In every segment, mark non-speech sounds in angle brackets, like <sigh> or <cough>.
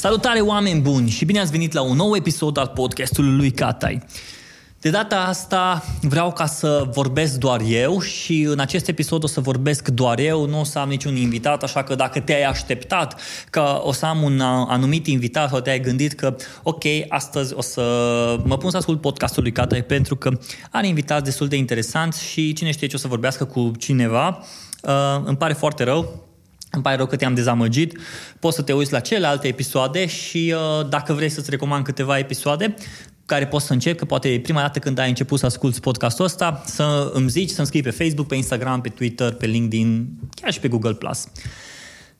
Salutare oameni buni și bine ați venit la un nou episod al podcastului lui Catai. De data asta vreau ca să vorbesc doar eu și în acest episod o să vorbesc doar eu, nu o să am niciun invitat, așa că dacă te-ai așteptat că o să am un anumit invitat sau te-ai gândit că ok, astăzi o să mă pun să ascult podcastul lui Catai pentru că are invitați destul de interesanți și cine știe ce o să vorbească cu cineva, uh, îmi pare foarte rău, îmi pare rău că te-am dezamăgit. Poți să te uiți la celelalte episoade și uh, dacă vrei să-ți recomand câteva episoade care poți să începi, că poate e prima dată când ai început să asculti podcastul ăsta, să îmi zici, să-mi scrii pe Facebook, pe Instagram, pe Twitter, pe LinkedIn, chiar și pe Google+.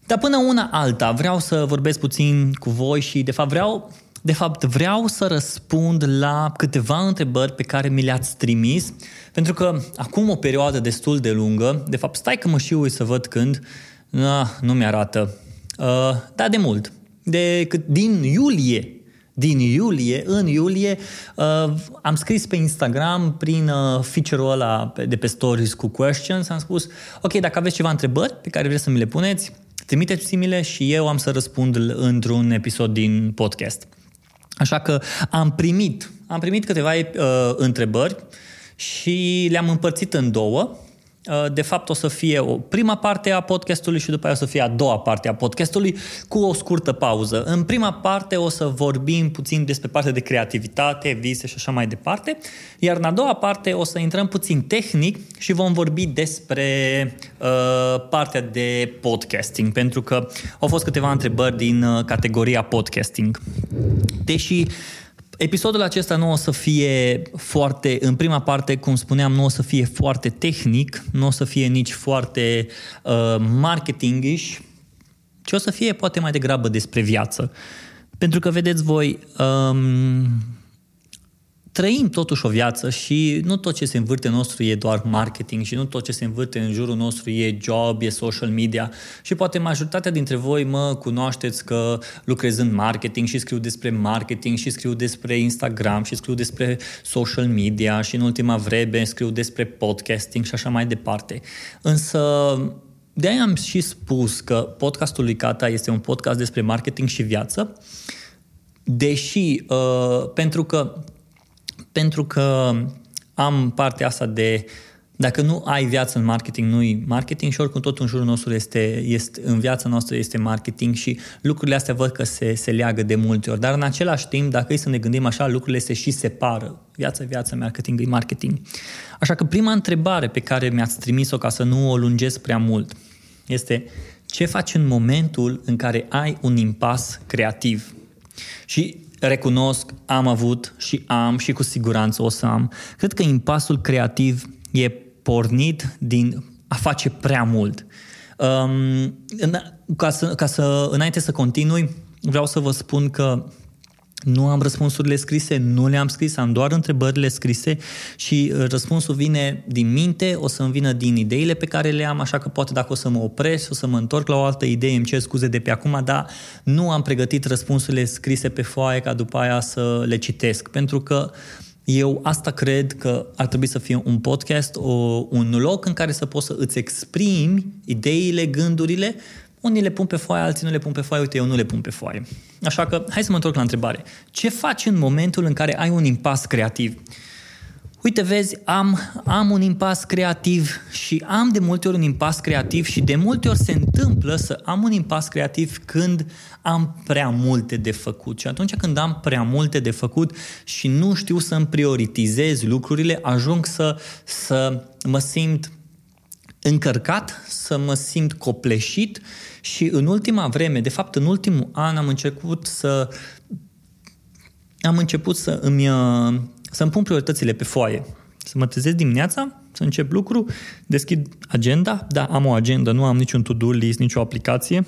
Dar până una alta, vreau să vorbesc puțin cu voi și de fapt vreau de fapt, vreau să răspund la câteva întrebări pe care mi le-ați trimis, pentru că acum o perioadă destul de lungă, de fapt, stai că mă și uit să văd când, Ah, nu mi-arată. Uh, da, de mult. De, din iulie din iulie, în iulie, uh, am scris pe Instagram prin uh, feature-ul ăla de pe stories cu questions, am spus, ok, dacă aveți ceva întrebări pe care vreți să mi le puneți, trimiteți-mi-le și eu am să răspund într-un episod din podcast. Așa că am primit, am primit câteva uh, întrebări și le-am împărțit în două. Uh, de fapt o să fie o prima parte a podcastului și după aia o să fie a doua parte a podcastului cu o scurtă pauză. În prima parte o să vorbim puțin despre partea de creativitate, vise și așa mai departe, iar în a doua parte o să intrăm puțin tehnic și vom vorbi despre uh, partea de podcasting, pentru că au fost câteva întrebări din uh, categoria podcasting. Deși Episodul acesta nu o să fie foarte, în prima parte, cum spuneam, nu o să fie foarte tehnic, nu o să fie nici foarte uh, marketingish, ci o să fie poate mai degrabă despre viață. Pentru că, vedeți voi, um, trăim totuși o viață și nu tot ce se învârte în nostru e doar marketing și nu tot ce se învârte în jurul nostru e job, e social media și poate majoritatea dintre voi mă cunoașteți că lucrez în marketing și scriu despre marketing și scriu despre Instagram și scriu despre social media și în ultima vreme scriu despre podcasting și așa mai departe. Însă de aia am și spus că podcastul lui Cata este un podcast despre marketing și viață, deși uh, pentru că pentru că am partea asta de dacă nu ai viață în marketing, nu marketing și oricum tot în jurul nostru este, este, în viața noastră este marketing și lucrurile astea văd că se, se leagă de multe ori. Dar în același timp, dacă e să ne gândim așa, lucrurile se și separă. Viața, viața, marketing e marketing. Așa că prima întrebare pe care mi-ați trimis-o ca să nu o lungesc prea mult este ce faci în momentul în care ai un impas creativ? Și recunosc, am avut și am și cu siguranță o să am. Cred că impasul creativ e pornit din a face prea mult. Um, ca, să, ca să, înainte să continui, vreau să vă spun că nu am răspunsurile scrise, nu le-am scris, am doar întrebările scrise și uh, răspunsul vine din minte, o să-mi vină din ideile pe care le am, așa că poate dacă o să mă opresc, o să mă întorc la o altă idee, îmi cer scuze de pe acum, dar nu am pregătit răspunsurile scrise pe foaie ca după aia să le citesc, pentru că eu asta cred că ar trebui să fie un podcast, o, un loc în care să poți să îți exprimi ideile, gândurile, unii le pun pe foaie, alții nu le pun pe foaie, uite, eu nu le pun pe foaie. Așa că, hai să mă întorc la întrebare. Ce faci în momentul în care ai un impas creativ? Uite, vezi, am, am un impas creativ și am de multe ori un impas creativ și de multe ori se întâmplă să am un impas creativ când am prea multe de făcut. Și atunci când am prea multe de făcut și nu știu să-mi prioritizez lucrurile, ajung să, să mă simt încărcat, să mă simt copleșit și în ultima vreme, de fapt în ultimul an am început să am început să îmi, uh, să-mi pun prioritățile pe foaie. Să mă trezesc dimineața, să încep lucru, deschid agenda, da, am o agenda, nu am niciun to-do list, nicio aplicație,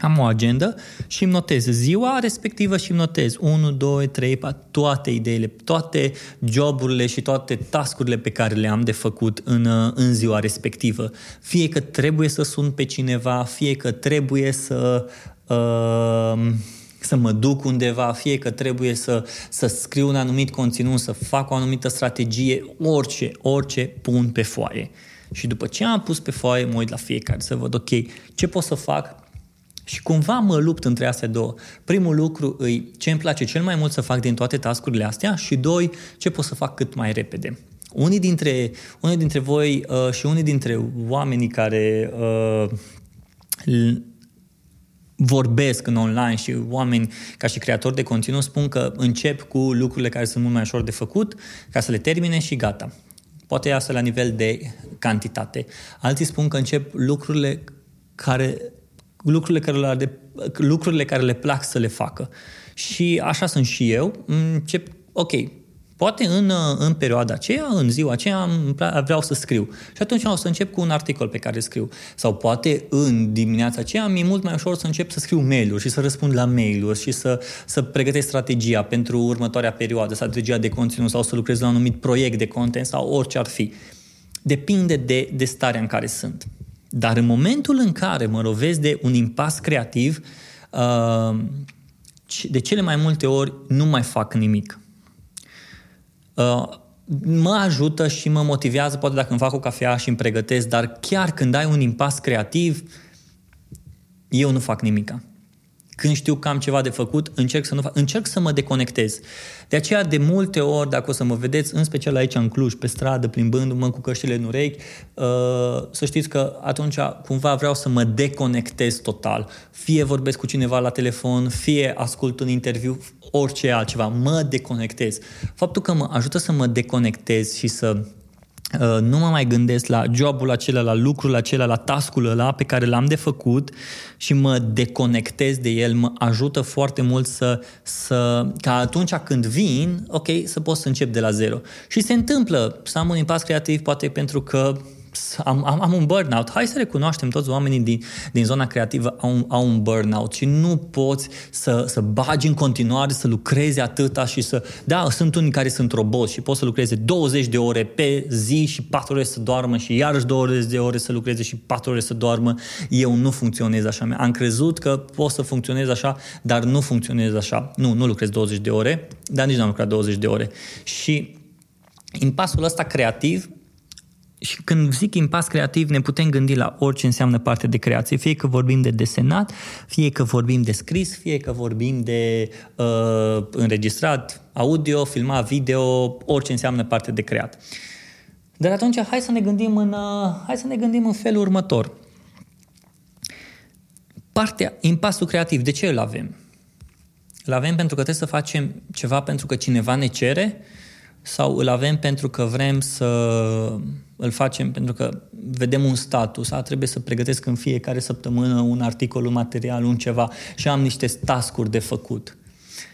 am o agendă și îmi notez ziua respectivă și îmi notez 1, 2, 3, 4, toate ideile, toate joburile și toate tascurile pe care le am de făcut în, în ziua respectivă. Fie că trebuie să sun pe cineva, fie că trebuie să... Uh, să mă duc undeva, fie că trebuie să, să scriu un anumit conținut, să fac o anumită strategie, orice, orice pun pe foaie. Și după ce am pus pe foaie, mă uit la fiecare să văd, ok, ce pot să fac Și cumva mă lupt între astea două. Primul lucru îi ce îmi place cel mai mult să fac din toate tascurile astea și doi, ce pot să fac cât mai repede. Unii dintre, unii dintre voi uh, și unii dintre oamenii care uh, vorbesc în online și oameni ca și creatori de conținut spun că încep cu lucrurile care sunt mult mai ușor de făcut ca să le termine și gata. Poate iasă la nivel de cantitate. Alții spun că încep lucrurile care lucrurile care, le, lucrurile care le plac să le facă. Și așa sunt și eu. Încep, ok, Poate în, în perioada aceea, în ziua aceea, vreau să scriu. Și atunci o să încep cu un articol pe care scriu. Sau poate în dimineața aceea mi-e mult mai ușor să încep să scriu mail-uri și să răspund la mail-uri și să, să pregătesc strategia pentru următoarea perioadă, strategia de conținut sau să lucrez la un anumit proiect de content sau orice ar fi. Depinde de, de starea în care sunt. Dar în momentul în care mă lovesc de un impas creativ, uh, de cele mai multe ori nu mai fac nimic. Uh, mă ajută și mă motivează, poate dacă îmi fac o cafea și îmi pregătesc, dar chiar când ai un impas creativ, eu nu fac nimica. Când știu că am ceva de făcut, încerc să nu fac, încerc să mă deconectez. De aceea, de multe ori, dacă o să mă vedeți, în special aici în Cluj, pe stradă, plimbându-mă cu căștile în urechi, uh, să știți că atunci cumva vreau să mă deconectez total. Fie vorbesc cu cineva la telefon, fie ascult un interviu, orice altceva, mă deconectez. Faptul că mă ajută să mă deconectez și să Uh, nu mă mai gândesc la jobul acela, la lucrul acela, la tascul ăla pe care l-am de făcut și mă deconectez de el, mă ajută foarte mult să, să ca atunci când vin, ok, să pot să încep de la zero. Și se întâmplă să am un impas creativ poate pentru că am, am, am un burnout. Hai să recunoaștem, toți oamenii din, din zona creativă au, au un burnout și nu poți să, să bagi în continuare, să lucrezi atâta și să... Da, sunt unii care sunt roboți și pot să lucreze 20 de ore pe zi și 4 ore să doarmă și iarăși 20 de ore să lucreze și 4 ore să doarmă. Eu nu funcționez așa. Am crezut că pot să funcționez așa, dar nu funcționez așa. Nu, nu lucrez 20 de ore, dar nici nu am lucrat 20 de ore. Și impasul ăsta creativ și când zic impas creativ, ne putem gândi la orice înseamnă parte de creație, fie că vorbim de desenat, fie că vorbim de scris, fie că vorbim de uh, înregistrat audio, filmat video, orice înseamnă parte de creat. Dar atunci hai să ne gândim în, uh, hai să ne gândim în felul următor. Partea, impasul creativ, de ce îl avem? Îl avem pentru că trebuie să facem ceva pentru că cineva ne cere sau îl avem pentru că vrem să îl facem pentru că vedem un status, a, trebuie să pregătesc în fiecare săptămână un articol, un material, un ceva și am niște tascuri de făcut.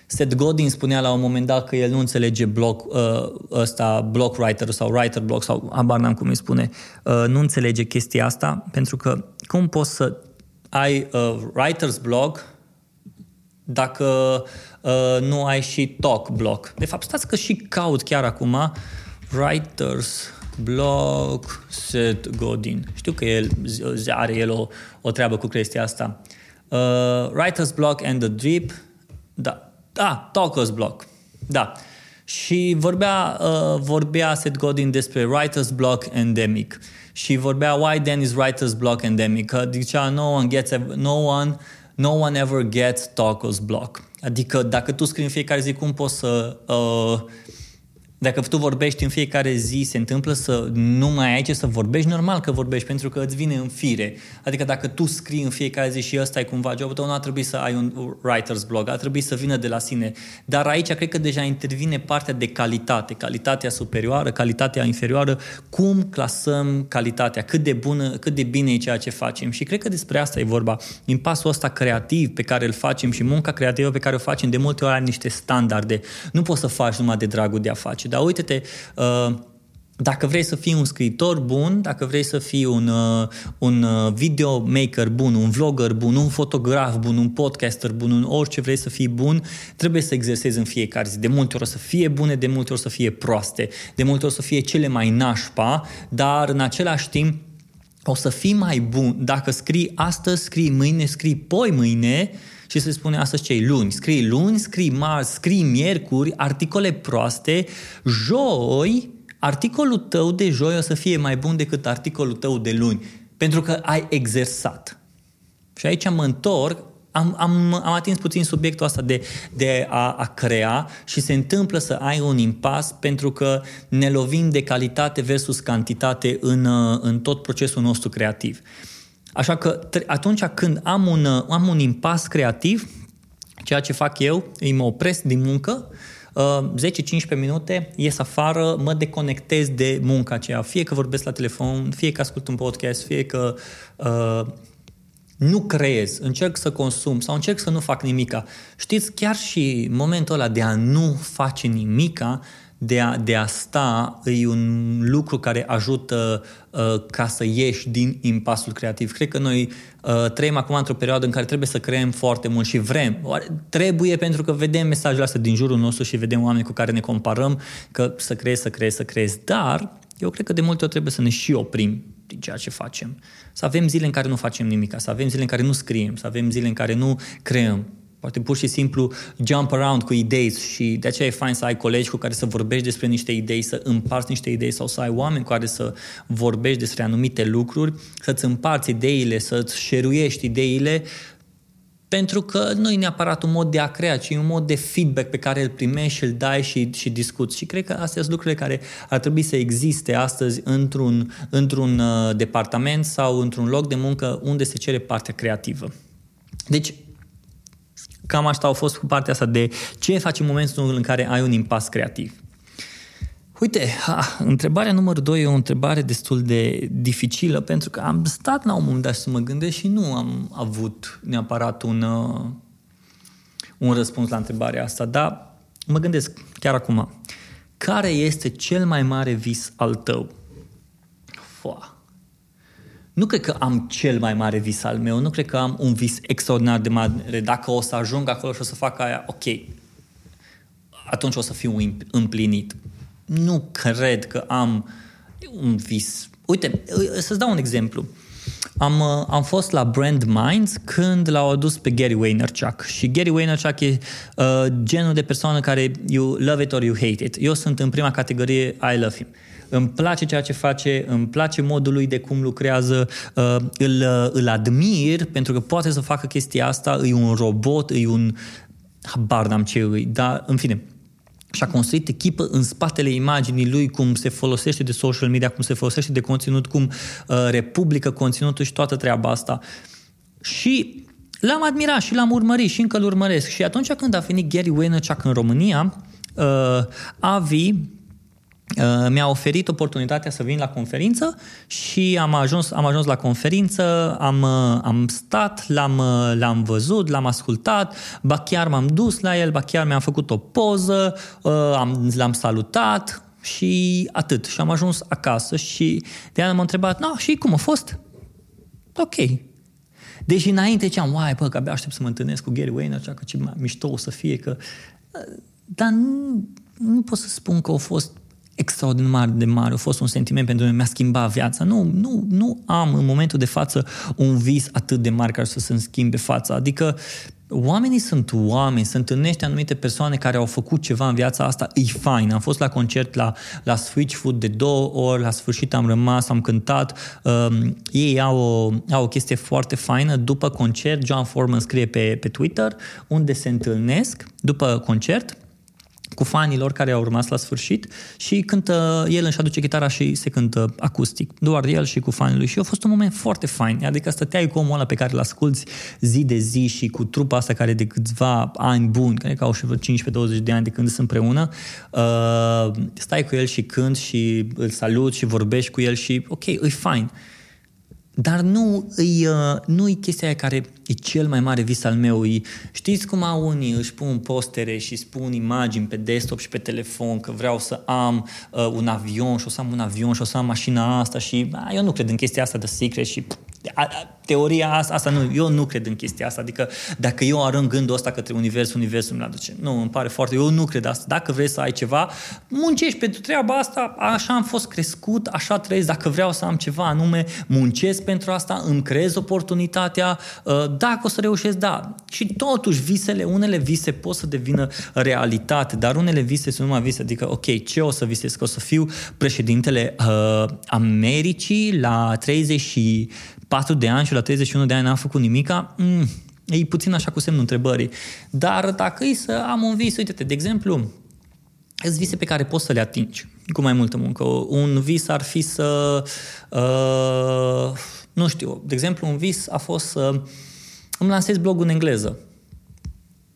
Seth Godin spunea la un moment dat că el nu înțelege block, uh, ăsta, block writer sau writer block sau abar n-am cum îi spune, uh, nu înțelege chestia asta pentru că cum poți să ai uh, writer's block dacă uh, nu ai și talk block. De fapt, stați că și caut chiar acum writers block Seth Godin. Știu că el are el o, o treabă cu chestia asta. Uh, writer's block and the drip. Da. Da, talkers block. Da. Și vorbea, uh, vorbea Seth Godin despre writer's block endemic. Și vorbea why then is writer's block endemic. Că zicea no one gets, no one no one ever gets Tacos block. Adică dacă tu scrii în fiecare zi cum poți să uh, dacă tu vorbești în fiecare zi, se întâmplă să nu mai ai ce să vorbești, normal că vorbești, pentru că îți vine în fire. Adică dacă tu scrii în fiecare zi și ăsta e cumva jobul tău, nu ar trebui să ai un writer's blog, ar trebui să vină de la sine. Dar aici cred că deja intervine partea de calitate, calitatea superioară, calitatea inferioară, cum clasăm calitatea, cât de bună, cât de bine e ceea ce facem. Și cred că despre asta e vorba. În pasul ăsta creativ pe care îl facem și munca creativă pe care o facem, de multe ori are niște standarde. Nu poți să faci numai de dragul de a face dar uite-te, uh, dacă vrei să fii un scriitor bun, dacă vrei să fii un, uh, un uh, video maker bun, un vlogger bun, un fotograf bun, un podcaster bun, un orice vrei să fii bun, trebuie să exersezi în fiecare zi. De multe ori o să fie bune, de multe ori o să fie proaste, de multe ori o să fie cele mai nașpa, dar în același timp o să fii mai bun. Dacă scrii astăzi, scrii mâine, scrii poi mâine, și se spune astăzi cei luni. Scrii luni, scrii marți, scrii miercuri, articole proaste, joi, articolul tău de joi o să fie mai bun decât articolul tău de luni, pentru că ai exersat. Și aici mă întorc am, am, am atins puțin subiectul ăsta de, de a, a crea și se întâmplă să ai un impas pentru că ne lovim de calitate versus cantitate în, în tot procesul nostru creativ. Așa că atunci când am un, am un impas creativ, ceea ce fac eu, îi mă opresc din muncă, 10-15 uh, minute, ies afară, mă deconectez de munca aceea, fie că vorbesc la telefon, fie că ascult un podcast, fie că uh, nu creez, încerc să consum sau încerc să nu fac nimica. Știți, chiar și momentul ăla de a nu face nimica, de a, de a sta, e un lucru care ajută uh, ca să ieși din impasul creativ. Cred că noi uh, trăim acum într-o perioadă în care trebuie să creăm foarte mult și vrem. Oare, trebuie pentru că vedem mesajele astea din jurul nostru și vedem oameni cu care ne comparăm că să creezi, să creezi, să creezi. Dar eu cred că de multe ori trebuie să ne și oprim din ceea ce facem. Să avem zile în care nu facem nimic, să avem zile în care nu scriem, să avem zile în care nu creăm. Poate pur și simplu jump around cu idei și de aceea e fain să ai colegi cu care să vorbești despre niște idei, să împarți niște idei sau să ai oameni cu care să vorbești despre anumite lucruri, să-ți împarți ideile, să-ți șeruiești ideile pentru că nu e neapărat un mod de a crea, ci un mod de feedback pe care îl primești și îl dai și, și discuți. Și cred că astea sunt lucrurile care ar trebui să existe astăzi într-un, într-un uh, departament sau într-un loc de muncă unde se cere partea creativă. Deci, cam asta au fost cu partea asta de ce faci în momentul în care ai un impas creativ. Uite, ha, întrebarea numărul 2 e o întrebare destul de dificilă pentru că am stat la un moment dat să mă gândesc și nu am avut neapărat un, uh, un răspuns la întrebarea asta, dar mă gândesc chiar acum. Care este cel mai mare vis al tău? Foa. Nu cred că am cel mai mare vis al meu, nu cred că am un vis extraordinar de mare. Dacă o să ajung acolo și o să fac aia, ok, atunci o să fiu împlinit nu cred că am un vis. Uite, să-ți dau un exemplu. Am, uh, am fost la Brand Minds când l-au adus pe Gary Vaynerchuk și Gary Vaynerchuk e uh, genul de persoană care you love it or you hate it. Eu sunt în prima categorie I love him. Îmi place ceea ce face, îmi place modul lui de cum lucrează, uh, îl, uh, îl admir pentru că poate să facă chestia asta, e un robot, e un habar n-am ce e, dar în fine, și-a construit echipă în spatele imaginii lui, cum se folosește de social media, cum se folosește de conținut, cum uh, republică conținutul și toată treaba asta. Și l-am admirat și l-am urmărit și încă îl urmăresc. Și atunci când a venit Gary Vaynerchuk în România, uh, Avi, Uh, mi-a oferit oportunitatea să vin la conferință și am ajuns, am ajuns la conferință, am, uh, am stat, l-am, uh, l-am văzut, l-am ascultat, ba chiar m-am dus la el, ba chiar mi-am făcut o poză, am, l-am salutat și atât. Și am ajuns acasă și de aia m-a întrebat, no, și cum a fost? Ok. Deși înainte ziceam, uai, bă, că abia aștept să mă întâlnesc cu Gary Wayne, așa că ce mișto o să fie, că... Dar nu, nu pot să spun că a fost extraordinar de mare, a fost un sentiment pentru mine, mi-a schimbat viața. Nu, nu, nu am în momentul de față un vis atât de mare care să se schimbe fața. Adică oamenii sunt oameni, se întâlnește anumite persoane care au făcut ceva în viața asta, e fain. Am fost la concert la, la Switch Food de două ori, la sfârșit am rămas, am cântat. Um, ei au o, au o chestie foarte faină. După concert, John Foreman scrie pe, pe Twitter unde se întâlnesc după concert cu fanilor care au rămas la sfârșit și cântă, el își aduce chitara și se cântă acustic, doar el și cu fanii lui. Și a fost un moment foarte fain, adică stăteai cu omul ăla pe care îl asculti zi de zi și cu trupa asta care de câțiva ani buni, care au și vreo 15-20 de ani de când sunt împreună, uh, stai cu el și cânt și îl salut și vorbești cu el și ok, e fain. Dar nu e, uh, nu e chestia aia care e cel mai mare vis al meu. E, știți cum au unii își pun postere și spun imagini pe desktop și pe telefon că vreau să am uh, un avion și o să am un avion și o să am mașina asta și a, eu nu cred în chestia asta de secret și teoria asta, asta nu, eu nu cred în chestia asta, adică dacă eu arăt gândul ăsta către univers, universul mi-l aduce. Nu, îmi pare foarte, eu nu cred asta. Dacă vrei să ai ceva, muncești pentru treaba asta, așa am fost crescut, așa trăiesc, dacă vreau să am ceva anume, muncesc pentru asta, îmi creez oportunitatea, uh, dacă o să reușesc, da. Și totuși visele, unele vise pot să devină realitate, dar unele vise sunt numai vise, adică, ok, ce o să visez? Că o să fiu președintele uh, Americii la 30 și 4 de ani și la 31 de ani n-am făcut nimica, mm, e puțin așa cu semnul întrebării. Dar dacă e să am un vis, uite-te, de exemplu, sunt vise pe care poți să le atingi cu mai multă muncă. Un vis ar fi să, uh, nu știu, de exemplu, un vis a fost să îmi lansez blogul în engleză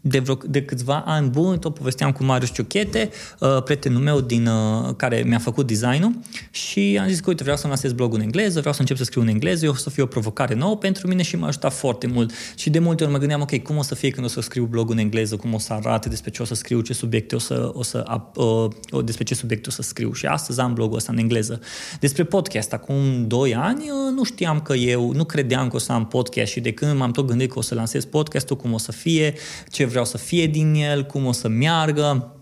de, vreo, de câțiva ani buni, tot povesteam cu Marius Ciuchete, uh, prietenul meu din, uh, care mi-a făcut designul și am zis că uite, vreau să-mi lasez blogul în engleză, vreau să încep să scriu în engleză, eu o să fie o provocare nouă pentru mine și m-a ajutat foarte mult. Și de multe ori mă gândeam, ok, cum o să fie când o să scriu blogul în engleză, cum o să arate, despre ce o să scriu, ce subiecte o să, o să uh, despre ce subiecte o să scriu. Și astăzi am blogul ăsta în engleză. Despre podcast, acum 2 ani, uh, nu știam că eu, nu credeam că o să am podcast și de când m-am tot gândit că o să lansez podcastul, cum o să fie, ce vreau să fie din el, cum o să meargă.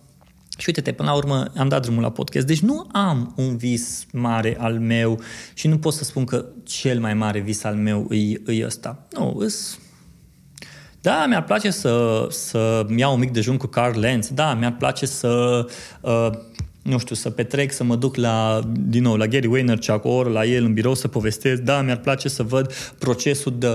Și uite-te, până la urmă am dat drumul la podcast. Deci nu am un vis mare al meu și nu pot să spun că cel mai mare vis al meu e, e ăsta. Nu, îs... Da, mi-ar place să, să iau un mic dejun cu Carl Lenz. Da, mi-ar place să uh, nu știu, să petrec, să mă duc la, din nou, la Gary Vaynerchuk, ori la el în birou să povestesc. Da, mi-ar place să văd procesul, de,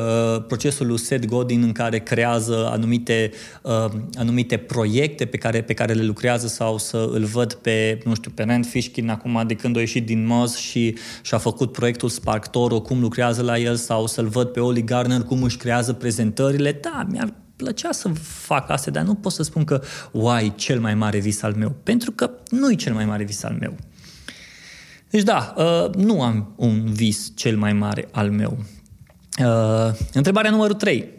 procesul lui Seth Godin în care creează anumite, uh, anumite proiecte pe care, pe care le lucrează sau să îl văd pe, nu știu, pe Rand Fishkin acum de când a ieșit din Moz și și-a făcut proiectul Spark Toro, cum lucrează la el sau să-l văd pe Oli Garner, cum își creează prezentările. Da, mi-ar plăcea să fac asta, dar nu pot să spun că, uai, cel mai mare vis al meu, pentru că nu e cel mai mare vis al meu. Deci da, uh, nu am un vis cel mai mare al meu. Uh, întrebarea numărul 3.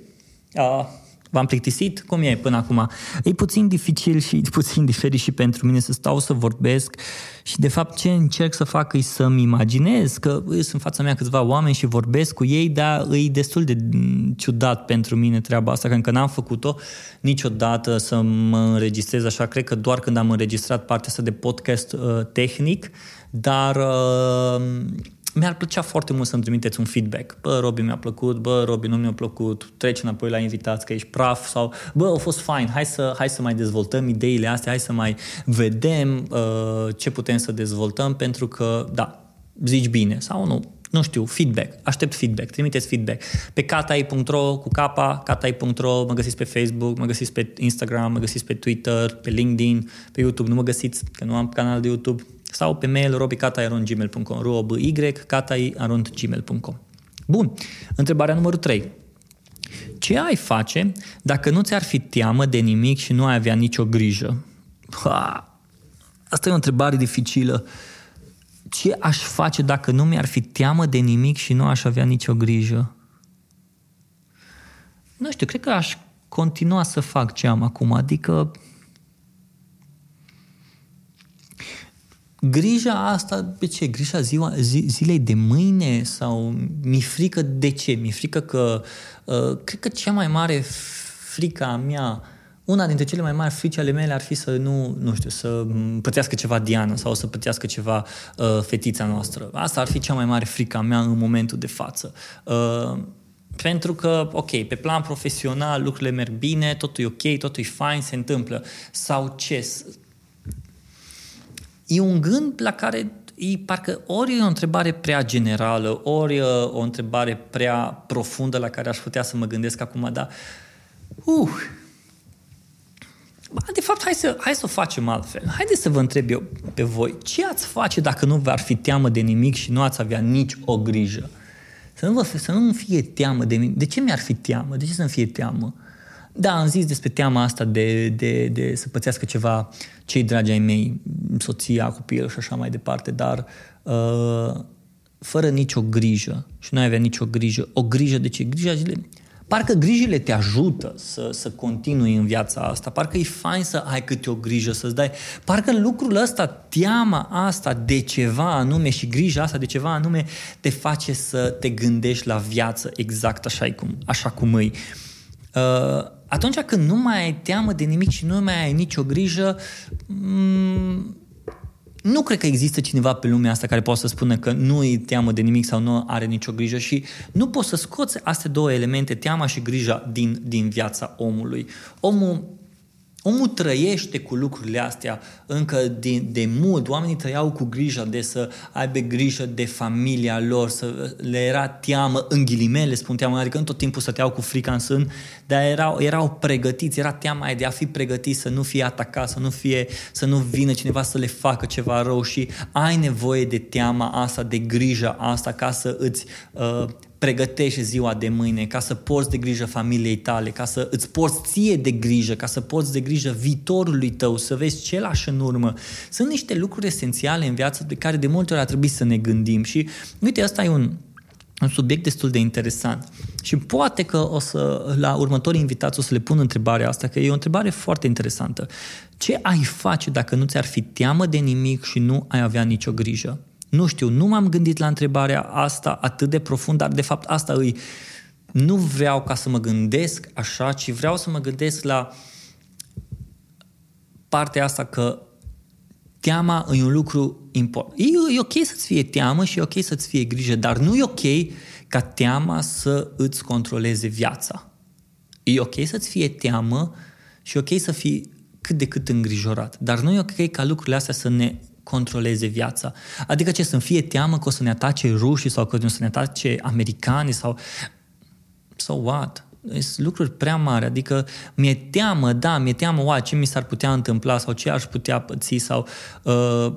Uh, V-am plictisit? Cum e până acum? E puțin dificil și <laughs> puțin diferit și pentru mine să stau să vorbesc și de fapt ce încerc să fac e să-mi imaginez că sunt în fața mea câțiva oameni și vorbesc cu ei, dar e destul de ciudat pentru mine treaba asta, că încă n-am făcut-o niciodată să mă înregistrez așa. Cred că doar când am înregistrat partea asta de podcast uh, tehnic, dar uh, mi-ar plăcea foarte mult să-mi trimiteți un feedback. Bă, Robi mi-a plăcut, bă, Robi nu mi-a plăcut, treci înapoi la invitați că ești praf sau bă, a fost fine, hai să, hai să mai dezvoltăm ideile astea, hai să mai vedem uh, ce putem să dezvoltăm pentru că, da, zici bine sau nu, nu știu, feedback, aștept feedback, trimiteți feedback. Pe katai.ro cu capa, katai.ro, mă găsiți pe Facebook, mă găsiți pe Instagram, mă găsiți pe Twitter, pe LinkedIn, pe YouTube, nu mă găsiți, că nu am canal de YouTube, sau pe mail robicatai.gmail.com robi.gmail.com Bun, întrebarea numărul 3. Ce ai face dacă nu ți-ar fi teamă de nimic și nu ai avea nicio grijă? Ha, asta e o întrebare dificilă. Ce aș face dacă nu mi-ar fi teamă de nimic și nu aș avea nicio grijă? Nu știu, cred că aș continua să fac ce am acum, adică grija asta, pe ce? Grija ziua, zi, zilei de mâine? Sau mi frică de ce? Mi frică că, uh, cred că cea mai mare frică a mea, una dintre cele mai mari frici ale mele ar fi să nu, nu știu, să pățească ceva Diana sau să pățească ceva uh, fetița noastră. Asta ar fi cea mai mare frică a mea în momentul de față. Uh, pentru că, ok, pe plan profesional lucrurile merg bine, totul e ok, totul e fine, se întâmplă. Sau ce? E un gând la care e parcă ori e o întrebare prea generală, ori e o întrebare prea profundă la care aș putea să mă gândesc acum, dar uh, de fapt, hai să, hai să o facem altfel. Haideți să vă întreb eu pe voi, ce ați face dacă nu v-ar fi teamă de nimic și nu ați avea nici o grijă? Să nu, vă, să nu fie teamă de nimic. De ce mi-ar fi teamă? De ce să-mi fie teamă? Da, am zis despre teama asta de, de, de să pățească ceva cei dragi ai mei, soția, copilul și așa mai departe, dar uh, fără nicio grijă și nu ai avea nicio grijă. O grijă de ce? Grija zile, Parcă grijile te ajută să, să continui în viața asta, parcă e fain să ai câte o grijă, să-ți dai... Parcă lucrul ăsta, teama asta de ceva anume și grija asta de ceva anume te face să te gândești la viață exact așa cum, așa cum îi. Uh, atunci când nu mai ai teamă de nimic și nu mai ai nicio grijă, mm, nu cred că există cineva pe lumea asta care poate să spună că nu îi teamă de nimic sau nu are nicio grijă și nu poți să scoți astea două elemente, teama și grija, din, din viața omului. Omul Omul trăiește cu lucrurile astea încă de, de mult. Oamenii trăiau cu grijă de să aibă grijă de familia lor, să le era teamă, în ghilimele spun teamă, adică în tot timpul stăteau cu frica în sân, dar erau, erau pregătiți, era teama de a fi pregătiți, să nu fie atacat, să nu, fie, să nu vină cineva să le facă ceva rău și ai nevoie de teama asta, de grijă asta ca să îți uh, pregătești ziua de mâine, ca să porți de grijă familiei tale, ca să îți porți ție de grijă, ca să porți de grijă viitorului tău, să vezi ce lași în urmă. Sunt niște lucruri esențiale în viață de care de multe ori ar trebui să ne gândim și uite, asta e un, un subiect destul de interesant. Și poate că o să, la următorii invitați o să le pun întrebarea asta, că e o întrebare foarte interesantă. Ce ai face dacă nu ți-ar fi teamă de nimic și nu ai avea nicio grijă? Nu știu, nu m-am gândit la întrebarea asta atât de profund, dar de fapt asta îi... Nu vreau ca să mă gândesc așa, ci vreau să mă gândesc la partea asta că teama e un lucru important. E, e ok să-ți fie teamă și e ok să-ți fie grijă, dar nu e ok ca teama să îți controleze viața. E ok să-ți fie teamă și e ok să fii cât de cât îngrijorat, dar nu e ok ca lucrurile astea să ne controleze viața. Adică ce, să-mi fie teamă că o să ne atace rușii sau că o să ne atace americanii sau... So what? Sunt lucruri prea mari, adică mi-e teamă, da, mi-e teamă, oa, ce mi s-ar putea întâmpla sau ce aș putea păți sau... Uh,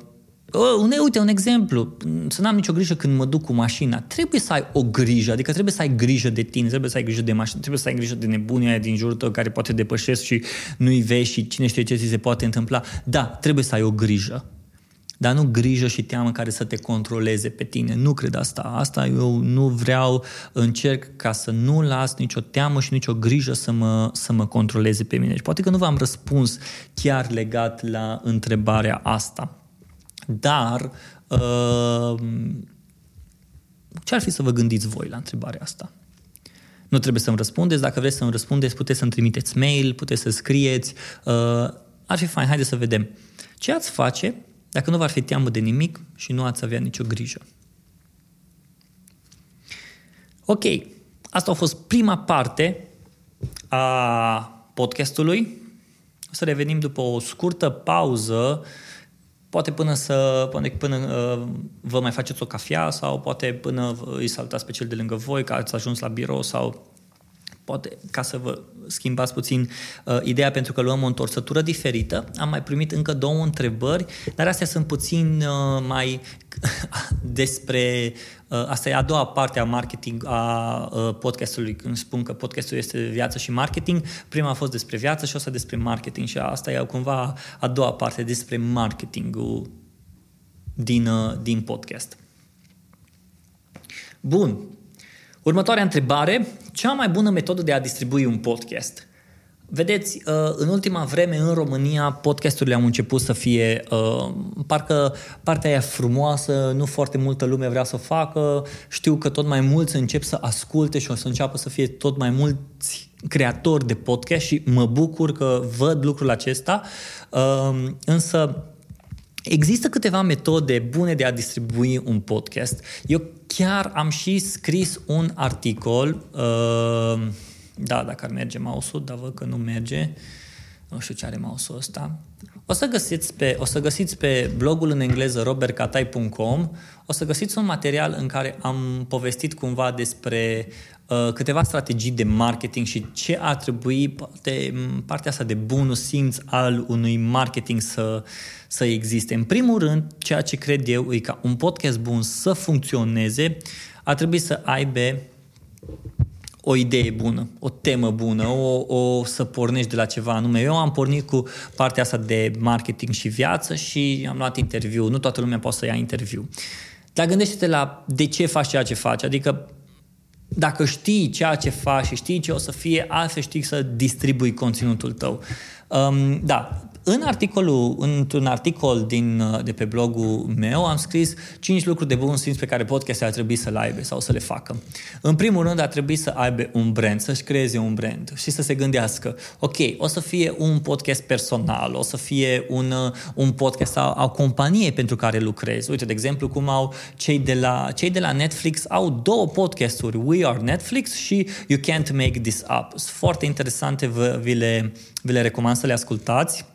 un, uite, un exemplu, să n-am nicio grijă când mă duc cu mașina. Trebuie să ai o grijă, adică trebuie să ai grijă de tine, trebuie să ai grijă de mașină, trebuie să ai grijă de nebunia aia din jurul tău care poate depășesc și nu-i vezi și cine știe ce ți se poate întâmpla. Da, trebuie să ai o grijă. Dar nu grijă și teamă care să te controleze pe tine. Nu cred asta. Asta eu nu vreau, încerc ca să nu las nicio teamă și nicio grijă să mă, să mă controleze pe mine. Și poate că nu v-am răspuns chiar legat la întrebarea asta. Dar uh, ce ar fi să vă gândiți voi la întrebarea asta? Nu trebuie să-mi răspundeți. Dacă vreți să-mi răspundeți, puteți să-mi trimiteți mail, puteți să scrieți. Uh, ar fi fain. Haideți să vedem. Ce ați face dacă nu v-ar fi teamă de nimic și nu ați avea nicio grijă. Ok, asta a fost prima parte a podcastului. O să revenim după o scurtă pauză, poate până să poate până uh, vă mai faceți o cafea sau poate până îi saltați pe cel de lângă voi, că ați ajuns la birou sau poate ca să vă schimbați puțin uh, ideea pentru că luăm o întorsătură diferită. Am mai primit încă două întrebări, dar astea sunt puțin uh, mai <laughs> despre uh, asta e a doua parte a marketing a uh, podcastului, când spun că podcastul este viață și marketing. Prima a fost despre viață și o să despre marketing și asta e cumva a doua parte despre marketingul din, uh, din podcast. Bun, Următoarea întrebare. Cea mai bună metodă de a distribui un podcast? Vedeți, uh, în ultima vreme în România podcasturile au început să fie uh, parcă partea aia frumoasă, nu foarte multă lume vrea să o facă, știu că tot mai mulți încep să asculte și o să înceapă să fie tot mai mulți creatori de podcast și mă bucur că văd lucrul acesta, uh, însă Există câteva metode bune de a distribui un podcast. Eu chiar am și scris un articol, uh, da, dacă ar merge mouse-ul, dar văd că nu merge, nu știu ce are mouse-ul ăsta. O să găsiți pe, o să găsiți pe blogul în engleză robertcatai.com, o să găsiți un material în care am povestit cumva despre uh, câteva strategii de marketing și ce ar trebui poate, partea asta de bunul simț al unui marketing să, să existe. În primul rând, ceea ce cred eu e ca un podcast bun să funcționeze, ar trebui să aibă o idee bună, o temă bună, o, o să pornești de la ceva anume. Eu am pornit cu partea asta de marketing și viață și am luat interviu. Nu toată lumea poate să ia interviu. Dar gândește-te la de ce faci ceea ce faci. Adică dacă știi ceea ce faci și știi ce o să fie, altfel știi să distribui conținutul tău. Um, da, În articolul, într-un articol din, de pe blogul meu am scris 5 lucruri de bun simț pe care podcastul ar trebui să le aibă sau să le facă. În primul rând ar trebui să aibă un brand, să-și creeze un brand și să se gândească, ok, o să fie un podcast personal, o să fie un, un podcast a, a companiei pentru care lucrez. Uite, de exemplu, cum au cei de la, cei de la Netflix au două podcasturi, We Are Netflix și You Can't Make This Up. Sunt foarte interesante, vi le, vi le recomand să le ascultați.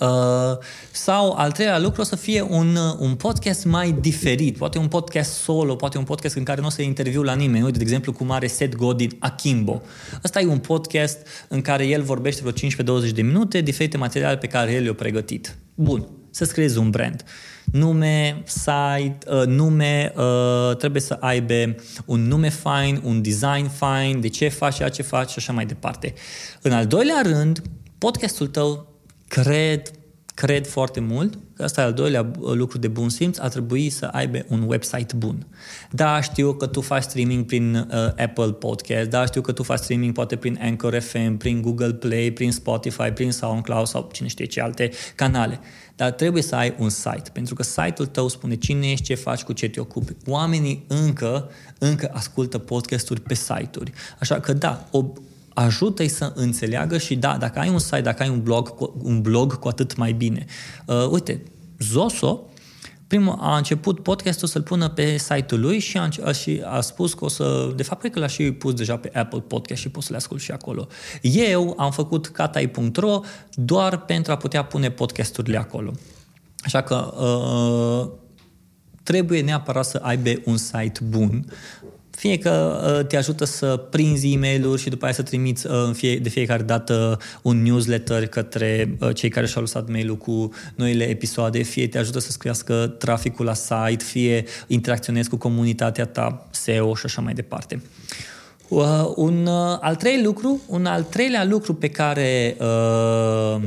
Uh, sau al treilea lucru o să fie un, un podcast mai diferit, poate un podcast solo, poate un podcast în care nu o să interviu la nimeni. Uite, de exemplu, cum are Seth Godin Akimbo. Ăsta e un podcast în care el vorbește vreo 15-20 de minute, diferite materiale pe care el le-a pregătit. Bun, să-ți creezi un brand. Nume, site, uh, nume, uh, trebuie să aibă un nume fine, un design fine, de ce faci, ceea ce faci și așa mai departe. În al doilea rând, podcastul tău cred, cred foarte mult că asta e al doilea lucru de bun simț, ar trebui să aibă un website bun. Da, știu că tu faci streaming prin uh, Apple Podcast, da, știu că tu faci streaming poate prin Anchor FM, prin Google Play, prin Spotify, prin SoundCloud sau cine știe ce alte canale. Dar trebuie să ai un site, pentru că site-ul tău spune cine ești, ce faci, cu ce te ocupi. Oamenii încă, încă ascultă podcasturi pe site-uri. Așa că da, o, ajută-i să înțeleagă și da, dacă ai un site, dacă ai un blog, un blog cu atât mai bine. Uh, uite, Zoso, primul a început podcastul să-l pună pe site-ul lui și a, a, și a spus că o să, de fapt, cred că l-a și pus deja pe Apple Podcast și poți să le ascult și acolo. Eu am făcut catai.ro doar pentru a putea pune podcasturile acolo. Așa că uh, trebuie neapărat să aibă un site bun fie că uh, te ajută să prinzi e mail și după aia să trimiți uh, fie, de fiecare dată un newsletter către uh, cei care și-au lăsat mail-ul cu noile episoade, fie te ajută să crească traficul la site, fie interacționezi cu comunitatea ta, SEO și așa mai departe. un al treilea lucru, un al treilea lucru pe care uh,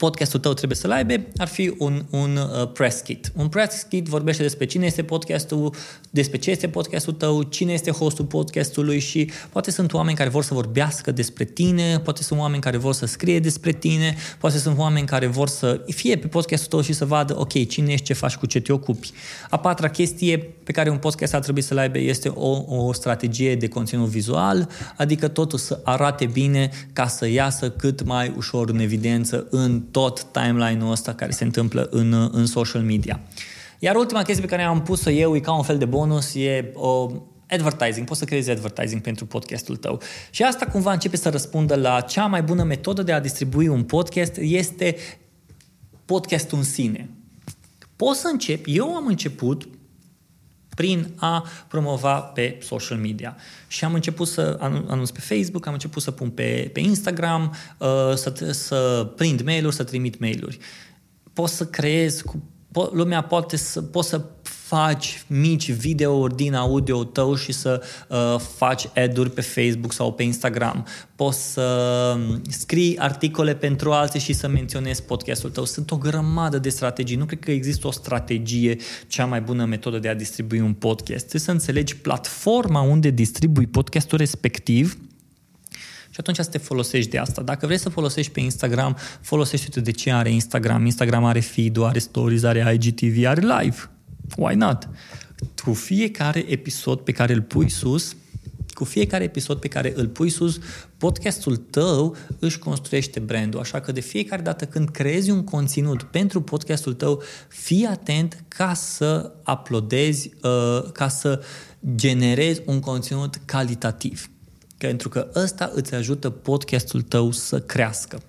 podcastul tău trebuie să-l aibă, ar fi un, un uh, press kit. Un press kit vorbește despre cine este podcastul, despre ce este podcastul tău, cine este hostul podcastului și poate sunt oameni care vor să vorbească despre tine, poate sunt oameni care vor să scrie despre tine, poate sunt oameni care vor să fie pe podcastul tău și să vadă, ok, cine ești, ce faci, cu ce te ocupi. A patra chestie pe care un podcast ar trebui să-l aibă este o, o strategie de conținut vizual, adică totul să arate bine ca să iasă cât mai ușor în evidență în tot timeline-ul ăsta care se întâmplă în, în social media. Iar ultima chestie pe care am pus-o eu, e ca un fel de bonus, e o advertising, poți să creezi advertising pentru podcastul tău. Și asta cumva începe să răspundă la cea mai bună metodă de a distribui un podcast este podcastul în sine. Poți să încep, eu am început prin a promova pe social media. Și am început să anunț pe Facebook, am început să pun pe, pe Instagram, uh, să, să prind mail-uri, să trimit mail-uri. Poți să creezi cu lumea poate să, poți să faci mici videouri din audio tău și să uh, faci ad-uri pe Facebook sau pe Instagram. Poți să um, scrii articole pentru alții și să menționezi podcastul tău. Sunt o grămadă de strategii. Nu cred că există o strategie cea mai bună metodă de a distribui un podcast. Trebuie să înțelegi platforma unde distribui podcastul respectiv și atunci să te folosești de asta. Dacă vrei să folosești pe Instagram, folosește-te de ce are Instagram. Instagram are feed are stories, are IGTV, are live. Why not? Cu fiecare episod pe care îl pui sus, cu fiecare episod pe care îl pui sus, podcastul tău își construiește brandul. Așa că de fiecare dată când creezi un conținut pentru podcastul tău, fii atent ca să uploadezi, uh, ca să generezi un conținut calitativ. Pentru că ăsta îți ajută podcastul tău să crească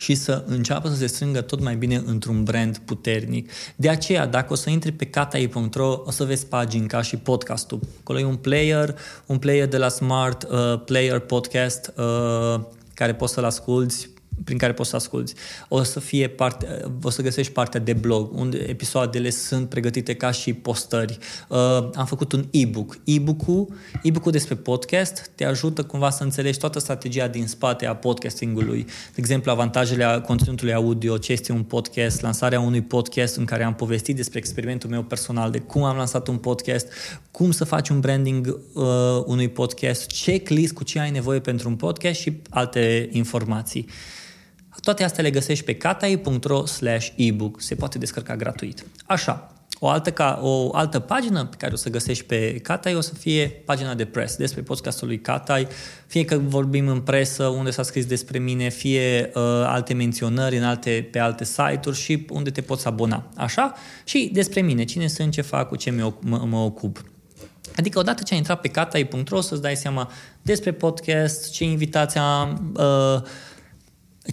și să înceapă să se strângă tot mai bine într-un brand puternic. De aceea, dacă o să intri pe katai.ro, o să vezi pagini ca și podcastul. Acolo e un player, un player de la Smart uh, Player Podcast uh, care poți să-l asculti prin care poți să asculti. O să fie parte, o să găsești partea de blog, unde episoadele sunt pregătite ca și postări. Uh, am făcut un e-book. E-book-ul, e-book-ul despre podcast te ajută cumva să înțelegi toată strategia din spate a podcastingului. De exemplu, avantajele a conținutului audio, ce este un podcast, lansarea unui podcast în care am povestit despre experimentul meu personal, de cum am lansat un podcast, cum să faci un branding uh, unui podcast, checklist cu ce ai nevoie pentru un podcast și alte informații. Toate astea le găsești pe katai.ro ebook. Se poate descărca gratuit. Așa, o altă, ca, o altă pagină pe care o să găsești pe Catai o să fie pagina de press despre podcastul lui Catai, fie că vorbim în presă unde s-a scris despre mine, fie uh, alte menționări în alte, pe alte site-uri și unde te poți abona. Așa? Și despre mine, cine sunt, ce fac, cu ce mă, mă, mă ocup. Adică odată ce ai intrat pe catai.ro să-ți dai seama despre podcast, ce invitați am, uh,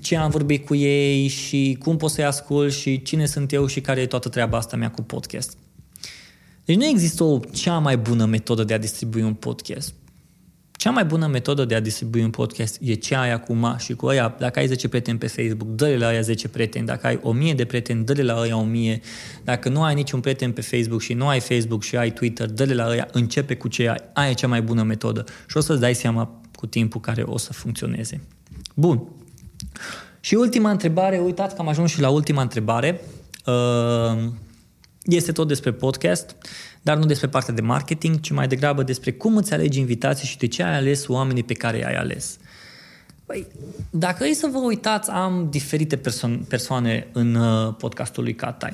ce am vorbit cu ei și cum pot să-i ascult și cine sunt eu și care e toată treaba asta mea cu podcast. Deci nu există o cea mai bună metodă de a distribui un podcast. Cea mai bună metodă de a distribui un podcast e cea aia cu ma și cu aia. Dacă ai 10 prieteni pe Facebook, dă-le la aia 10 prieteni. Dacă ai 1000 de prieteni, dă-le la aia 1000. Dacă nu ai niciun prieten pe Facebook și nu ai Facebook și ai Twitter, dă-le la aia, începe cu ce ai. Aia e cea mai bună metodă. Și o să-ți dai seama cu timpul care o să funcționeze. Bun. Și ultima întrebare, uitați că am ajuns și la ultima întrebare. Uh, este tot despre podcast, dar nu despre partea de marketing, ci mai degrabă despre cum îți alegi invitații și de ce ai ales oamenii pe care i-ai ales. Păi, dacă e să vă uitați, am diferite perso- persoane în uh, podcastul lui Cat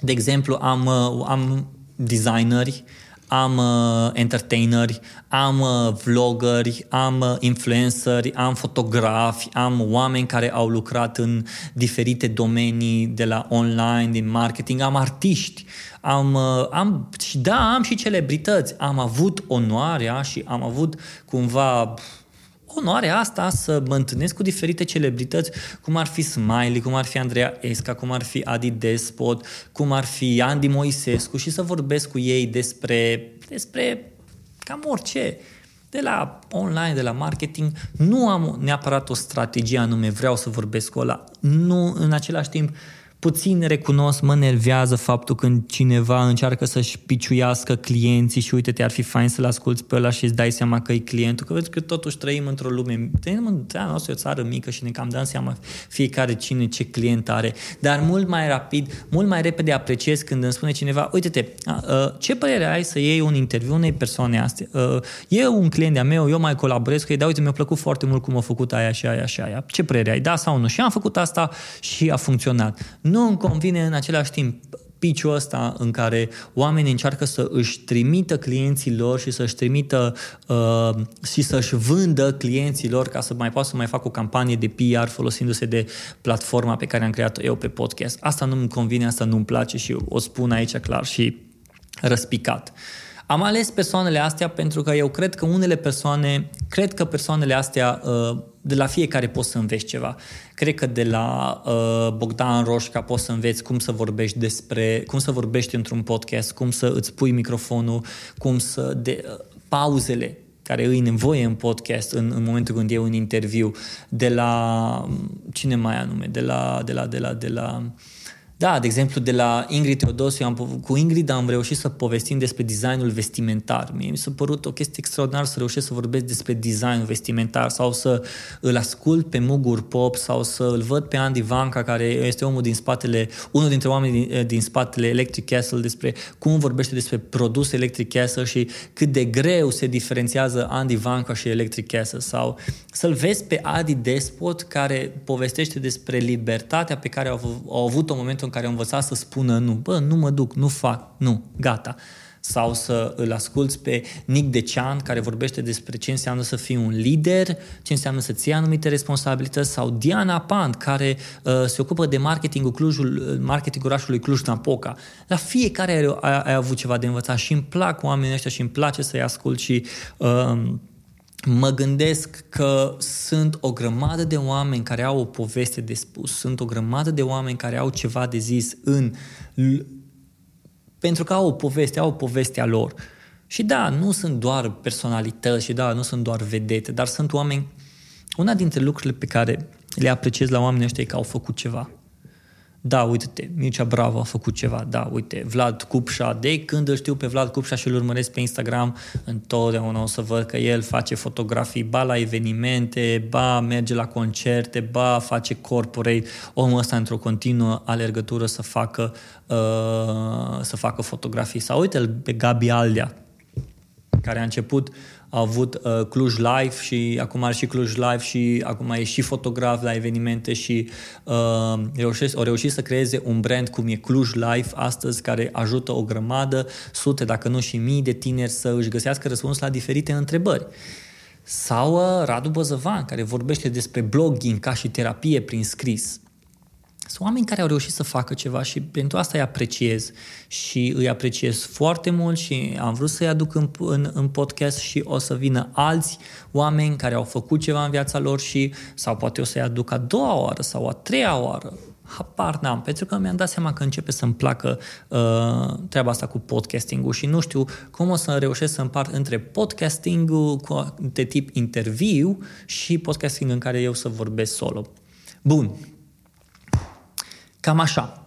De exemplu, am, uh, am designeri, am uh, entertaineri, am uh, vloggeri, am uh, influenceri, am fotografi, am oameni care au lucrat în diferite domenii de la online, din marketing, am artiști, am, uh, am și da, am și celebrități. Am avut onoarea și am avut cumva onoarea asta să mă întâlnesc cu diferite celebrități, cum ar fi Smiley, cum ar fi Andreea Esca, cum ar fi Adi Despot, cum ar fi Andy Moisescu și să vorbesc cu ei despre, despre cam orice de la online, de la marketing, nu am neapărat o strategie anume, vreau să vorbesc cu ăla. Nu, în același timp, puțin recunosc, mă nervează faptul când cineva încearcă să-și piciuiască clienții și uite, te-ar fi fain să-l asculți pe ăla și îți dai seama că e clientul, că vezi că totuși trăim într-o lume, trăim în țara noastră, o țară mică și ne cam dăm seama fiecare cine ce client are, dar mult mai rapid, mult mai repede apreciez când îmi spune cineva, uite-te, ce părere ai să iei un interviu unei persoane astea? E un client de-a meu, eu mai colaborez cu ei, dar uite, mi-a plăcut foarte mult cum a făcut aia și aia și aia. Ce părere ai? Da sau nu? Și am făcut asta și a funcționat. Nu îmi convine în același timp piciul ăsta în care oamenii încearcă să își trimită clienții lor și să-și trimită uh, și să-și vândă clienții lor ca să mai poată să mai facă o campanie de PR folosindu-se de platforma pe care am creat-o eu pe podcast. Asta nu îmi convine, asta nu-mi place și o spun aici clar și răspicat. Am ales persoanele astea pentru că eu cred că unele persoane, cred că persoanele astea uh, de la fiecare poți să înveți ceva. Cred că de la uh, Bogdan Roșca poți să înveți cum să vorbești despre, cum să vorbești într-un podcast, cum să îți pui microfonul, cum să de, uh, pauzele care îi nevoie în podcast în, în momentul când e un interviu, de la cine mai anume, de la, de la, de la, de la uh, da, de exemplu, de la Ingrid Teodosiu, am, cu Ingrid am reușit să povestim despre designul vestimentar. Mie mi s-a părut o chestie extraordinară să reușesc să vorbesc despre designul vestimentar sau să îl ascult pe Mugur Pop sau să îl văd pe Andy Vanca, care este omul din spatele, unul dintre oamenii din, din spatele Electric Castle, despre cum vorbește despre produs Electric Castle și cât de greu se diferențiază Andy Vanca și Electric Castle sau să-l vezi pe Adi Despot care povestește despre libertatea pe care au, au avut-o în momentul în care au învățat să spună nu. Bă, nu mă duc, nu fac, nu, gata. Sau să îl asculți pe Nick Decean, care vorbește despre ce înseamnă să fii un lider, ce înseamnă să-ți iei anumite responsabilități, sau Diana Pand, care uh, se ocupă de marketingul, Clujul, uh, marketingul orașului Cluj-Napoca. La fiecare ai, ai, ai avut ceva de învățat și îmi plac oamenii ăștia și îmi place să-i ascult și uh, mă gândesc că sunt o grămadă de oameni care au o poveste de spus, sunt o grămadă de oameni care au ceva de zis în pentru că au o poveste, au o poveste a lor. Și da, nu sunt doar personalități și da, nu sunt doar vedete, dar sunt oameni... Una dintre lucrurile pe care le apreciez la oamenii ăștia e că au făcut ceva da, uite-te, Mircea Bravo a făcut ceva, da, uite, Vlad Cupșa, de când îl știu pe Vlad Cupșa și îl urmăresc pe Instagram, întotdeauna o să văd că el face fotografii, ba la evenimente, ba merge la concerte, ba face corporate, omul ăsta într-o continuă alergătură să facă, uh, să facă fotografii. Sau uite-l pe Gabi Aldea, care a început au avut uh, Cluj Live și acum are și Cluj Live și acum e și fotograf la evenimente și uh, reușesc, au reușit să creeze un brand cum e Cluj Live astăzi care ajută o grămadă, sute, dacă nu și mii de tineri să își găsească răspuns la diferite întrebări. Sau uh, Radu Băzăvan, care vorbește despre blogging ca și terapie prin scris. Sunt oameni care au reușit să facă ceva și pentru asta îi apreciez și îi apreciez foarte mult și am vrut să-i aduc în, în, în podcast și o să vină alți oameni care au făcut ceva în viața lor și sau poate o să-i aduc a doua oară sau a treia oară. Habar n-am, pentru că mi-am dat seama că începe să-mi placă uh, treaba asta cu podcasting-ul și nu știu cum o să reușesc să împart între podcasting-ul de tip interviu și podcasting în care eu să vorbesc solo. Bun, Cam așa.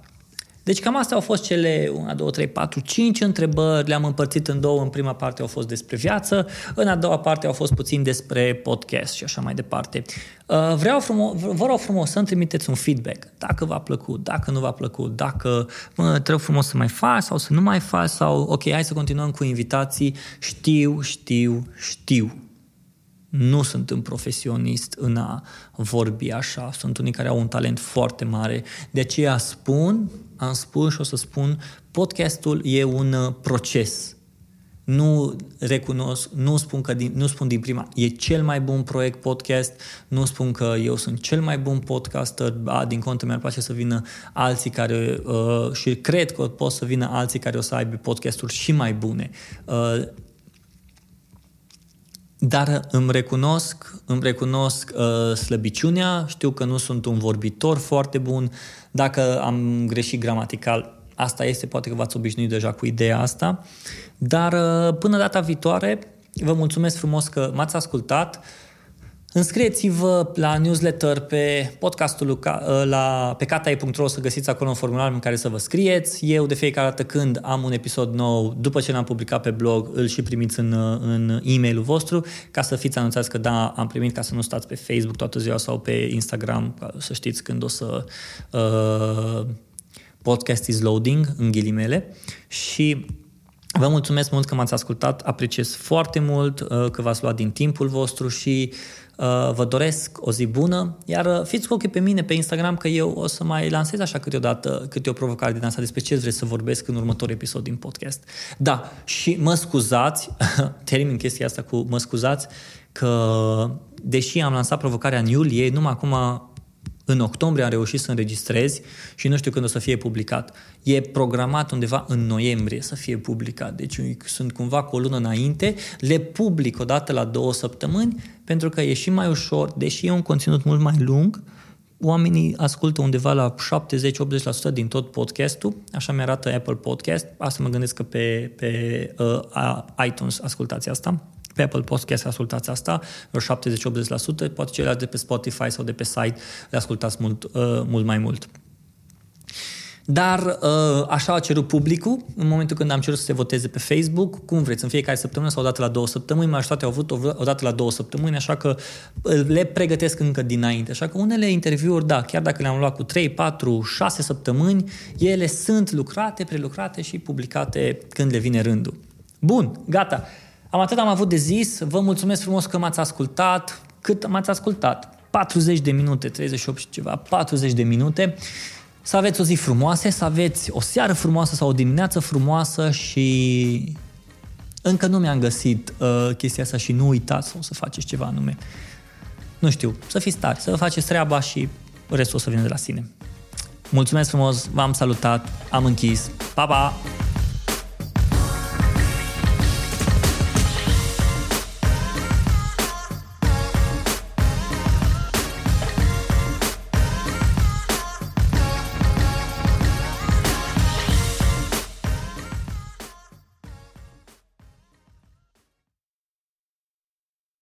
Deci cam astea au fost cele 1, 2, 3, 4, 5 întrebări, le-am împărțit în două. În prima parte au fost despre viață, în a doua parte au fost puțin despre podcast și așa mai departe. Uh, vreau frumos, vă rog frumos să-mi trimiteți un feedback, dacă v-a plăcut, dacă nu v-a plăcut, dacă mă, trebuie frumos să mai faci sau să nu mai faci sau ok, hai să continuăm cu invitații. Știu, știu, știu nu sunt un profesionist în a vorbi așa, sunt unii care au un talent foarte mare. De aceea spun, am spus și o să spun, podcastul e un uh, proces. Nu recunosc, nu spun, că din, nu spun din prima, e cel mai bun proiect podcast, nu spun că eu sunt cel mai bun podcaster, a, din contă mi-ar place să vină alții care, uh, și cred că pot să vină alții care o să aibă podcasturi și mai bune. Uh, dar îmi recunosc, îmi recunosc uh, slăbiciunea, știu că nu sunt un vorbitor foarte bun, dacă am greșit gramatical, asta este, poate că v-ați obișnuit deja cu ideea asta, dar uh, până data viitoare, vă mulțumesc frumos că m-ați ascultat, Înscrieți-vă la newsletter pe podcastul ă, la, pe catai.ro să găsiți acolo un formular în care să vă scrieți. Eu de fiecare dată când am un episod nou, după ce l-am publicat pe blog, îl și primiți în, în e-mailul vostru ca să fiți anunțați că da, am primit ca să nu stați pe Facebook toată ziua sau pe Instagram, să știți când o să uh, podcast is loading, în ghilimele. Și Vă mulțumesc mult că m-ați ascultat, apreciez foarte mult uh, că v-ați luat din timpul vostru și Uh, vă doresc o zi bună, iar uh, fiți cu ochii pe mine pe Instagram că eu o să mai lansez așa câteodată câte o provocare din asta despre ce vreți să vorbesc în următorul episod din podcast. Da, și mă scuzați, <laughs> termin chestia asta cu mă scuzați, că deși am lansat provocarea în iulie, numai acum în octombrie am reușit să înregistrez și nu știu când o să fie publicat. E programat undeva în noiembrie să fie publicat, deci sunt cumva cu o lună înainte. Le public o dată la două săptămâni pentru că e și mai ușor, deși e un conținut mult mai lung, oamenii ascultă undeva la 70-80% din tot podcastul, așa mi arată Apple Podcast, asta mă gândesc că pe, pe uh, iTunes ascultați asta pe Apple Podcast ascultați asta, vreo 70-80%, poate ceilalți de pe Spotify sau de pe site le ascultați mult, uh, mult mai mult. Dar uh, așa a cerut publicul în momentul când am cerut să se voteze pe Facebook, cum vreți, în fiecare săptămână sau o dată la două săptămâni, majoritatea au avut o, o dată la două săptămâni, așa că uh, le pregătesc încă dinainte. Așa că unele interviuri, da, chiar dacă le-am luat cu 3, 4, 6 săptămâni, ele sunt lucrate, prelucrate și publicate când le vine rândul. Bun, gata. Am atât am avut de zis, vă mulțumesc frumos că m-ați ascultat, cât m-ați ascultat, 40 de minute, 38 și ceva, 40 de minute. Să aveți o zi frumoasă, să aveți o seară frumoasă sau o dimineață frumoasă și încă nu mi-am găsit uh, chestia asta și nu uitați sau să faceți ceva anume. Nu știu, să fiți tari, să faceți treaba și restul o să vină de la sine. Mulțumesc frumos, v-am salutat, am închis. Pa, pa!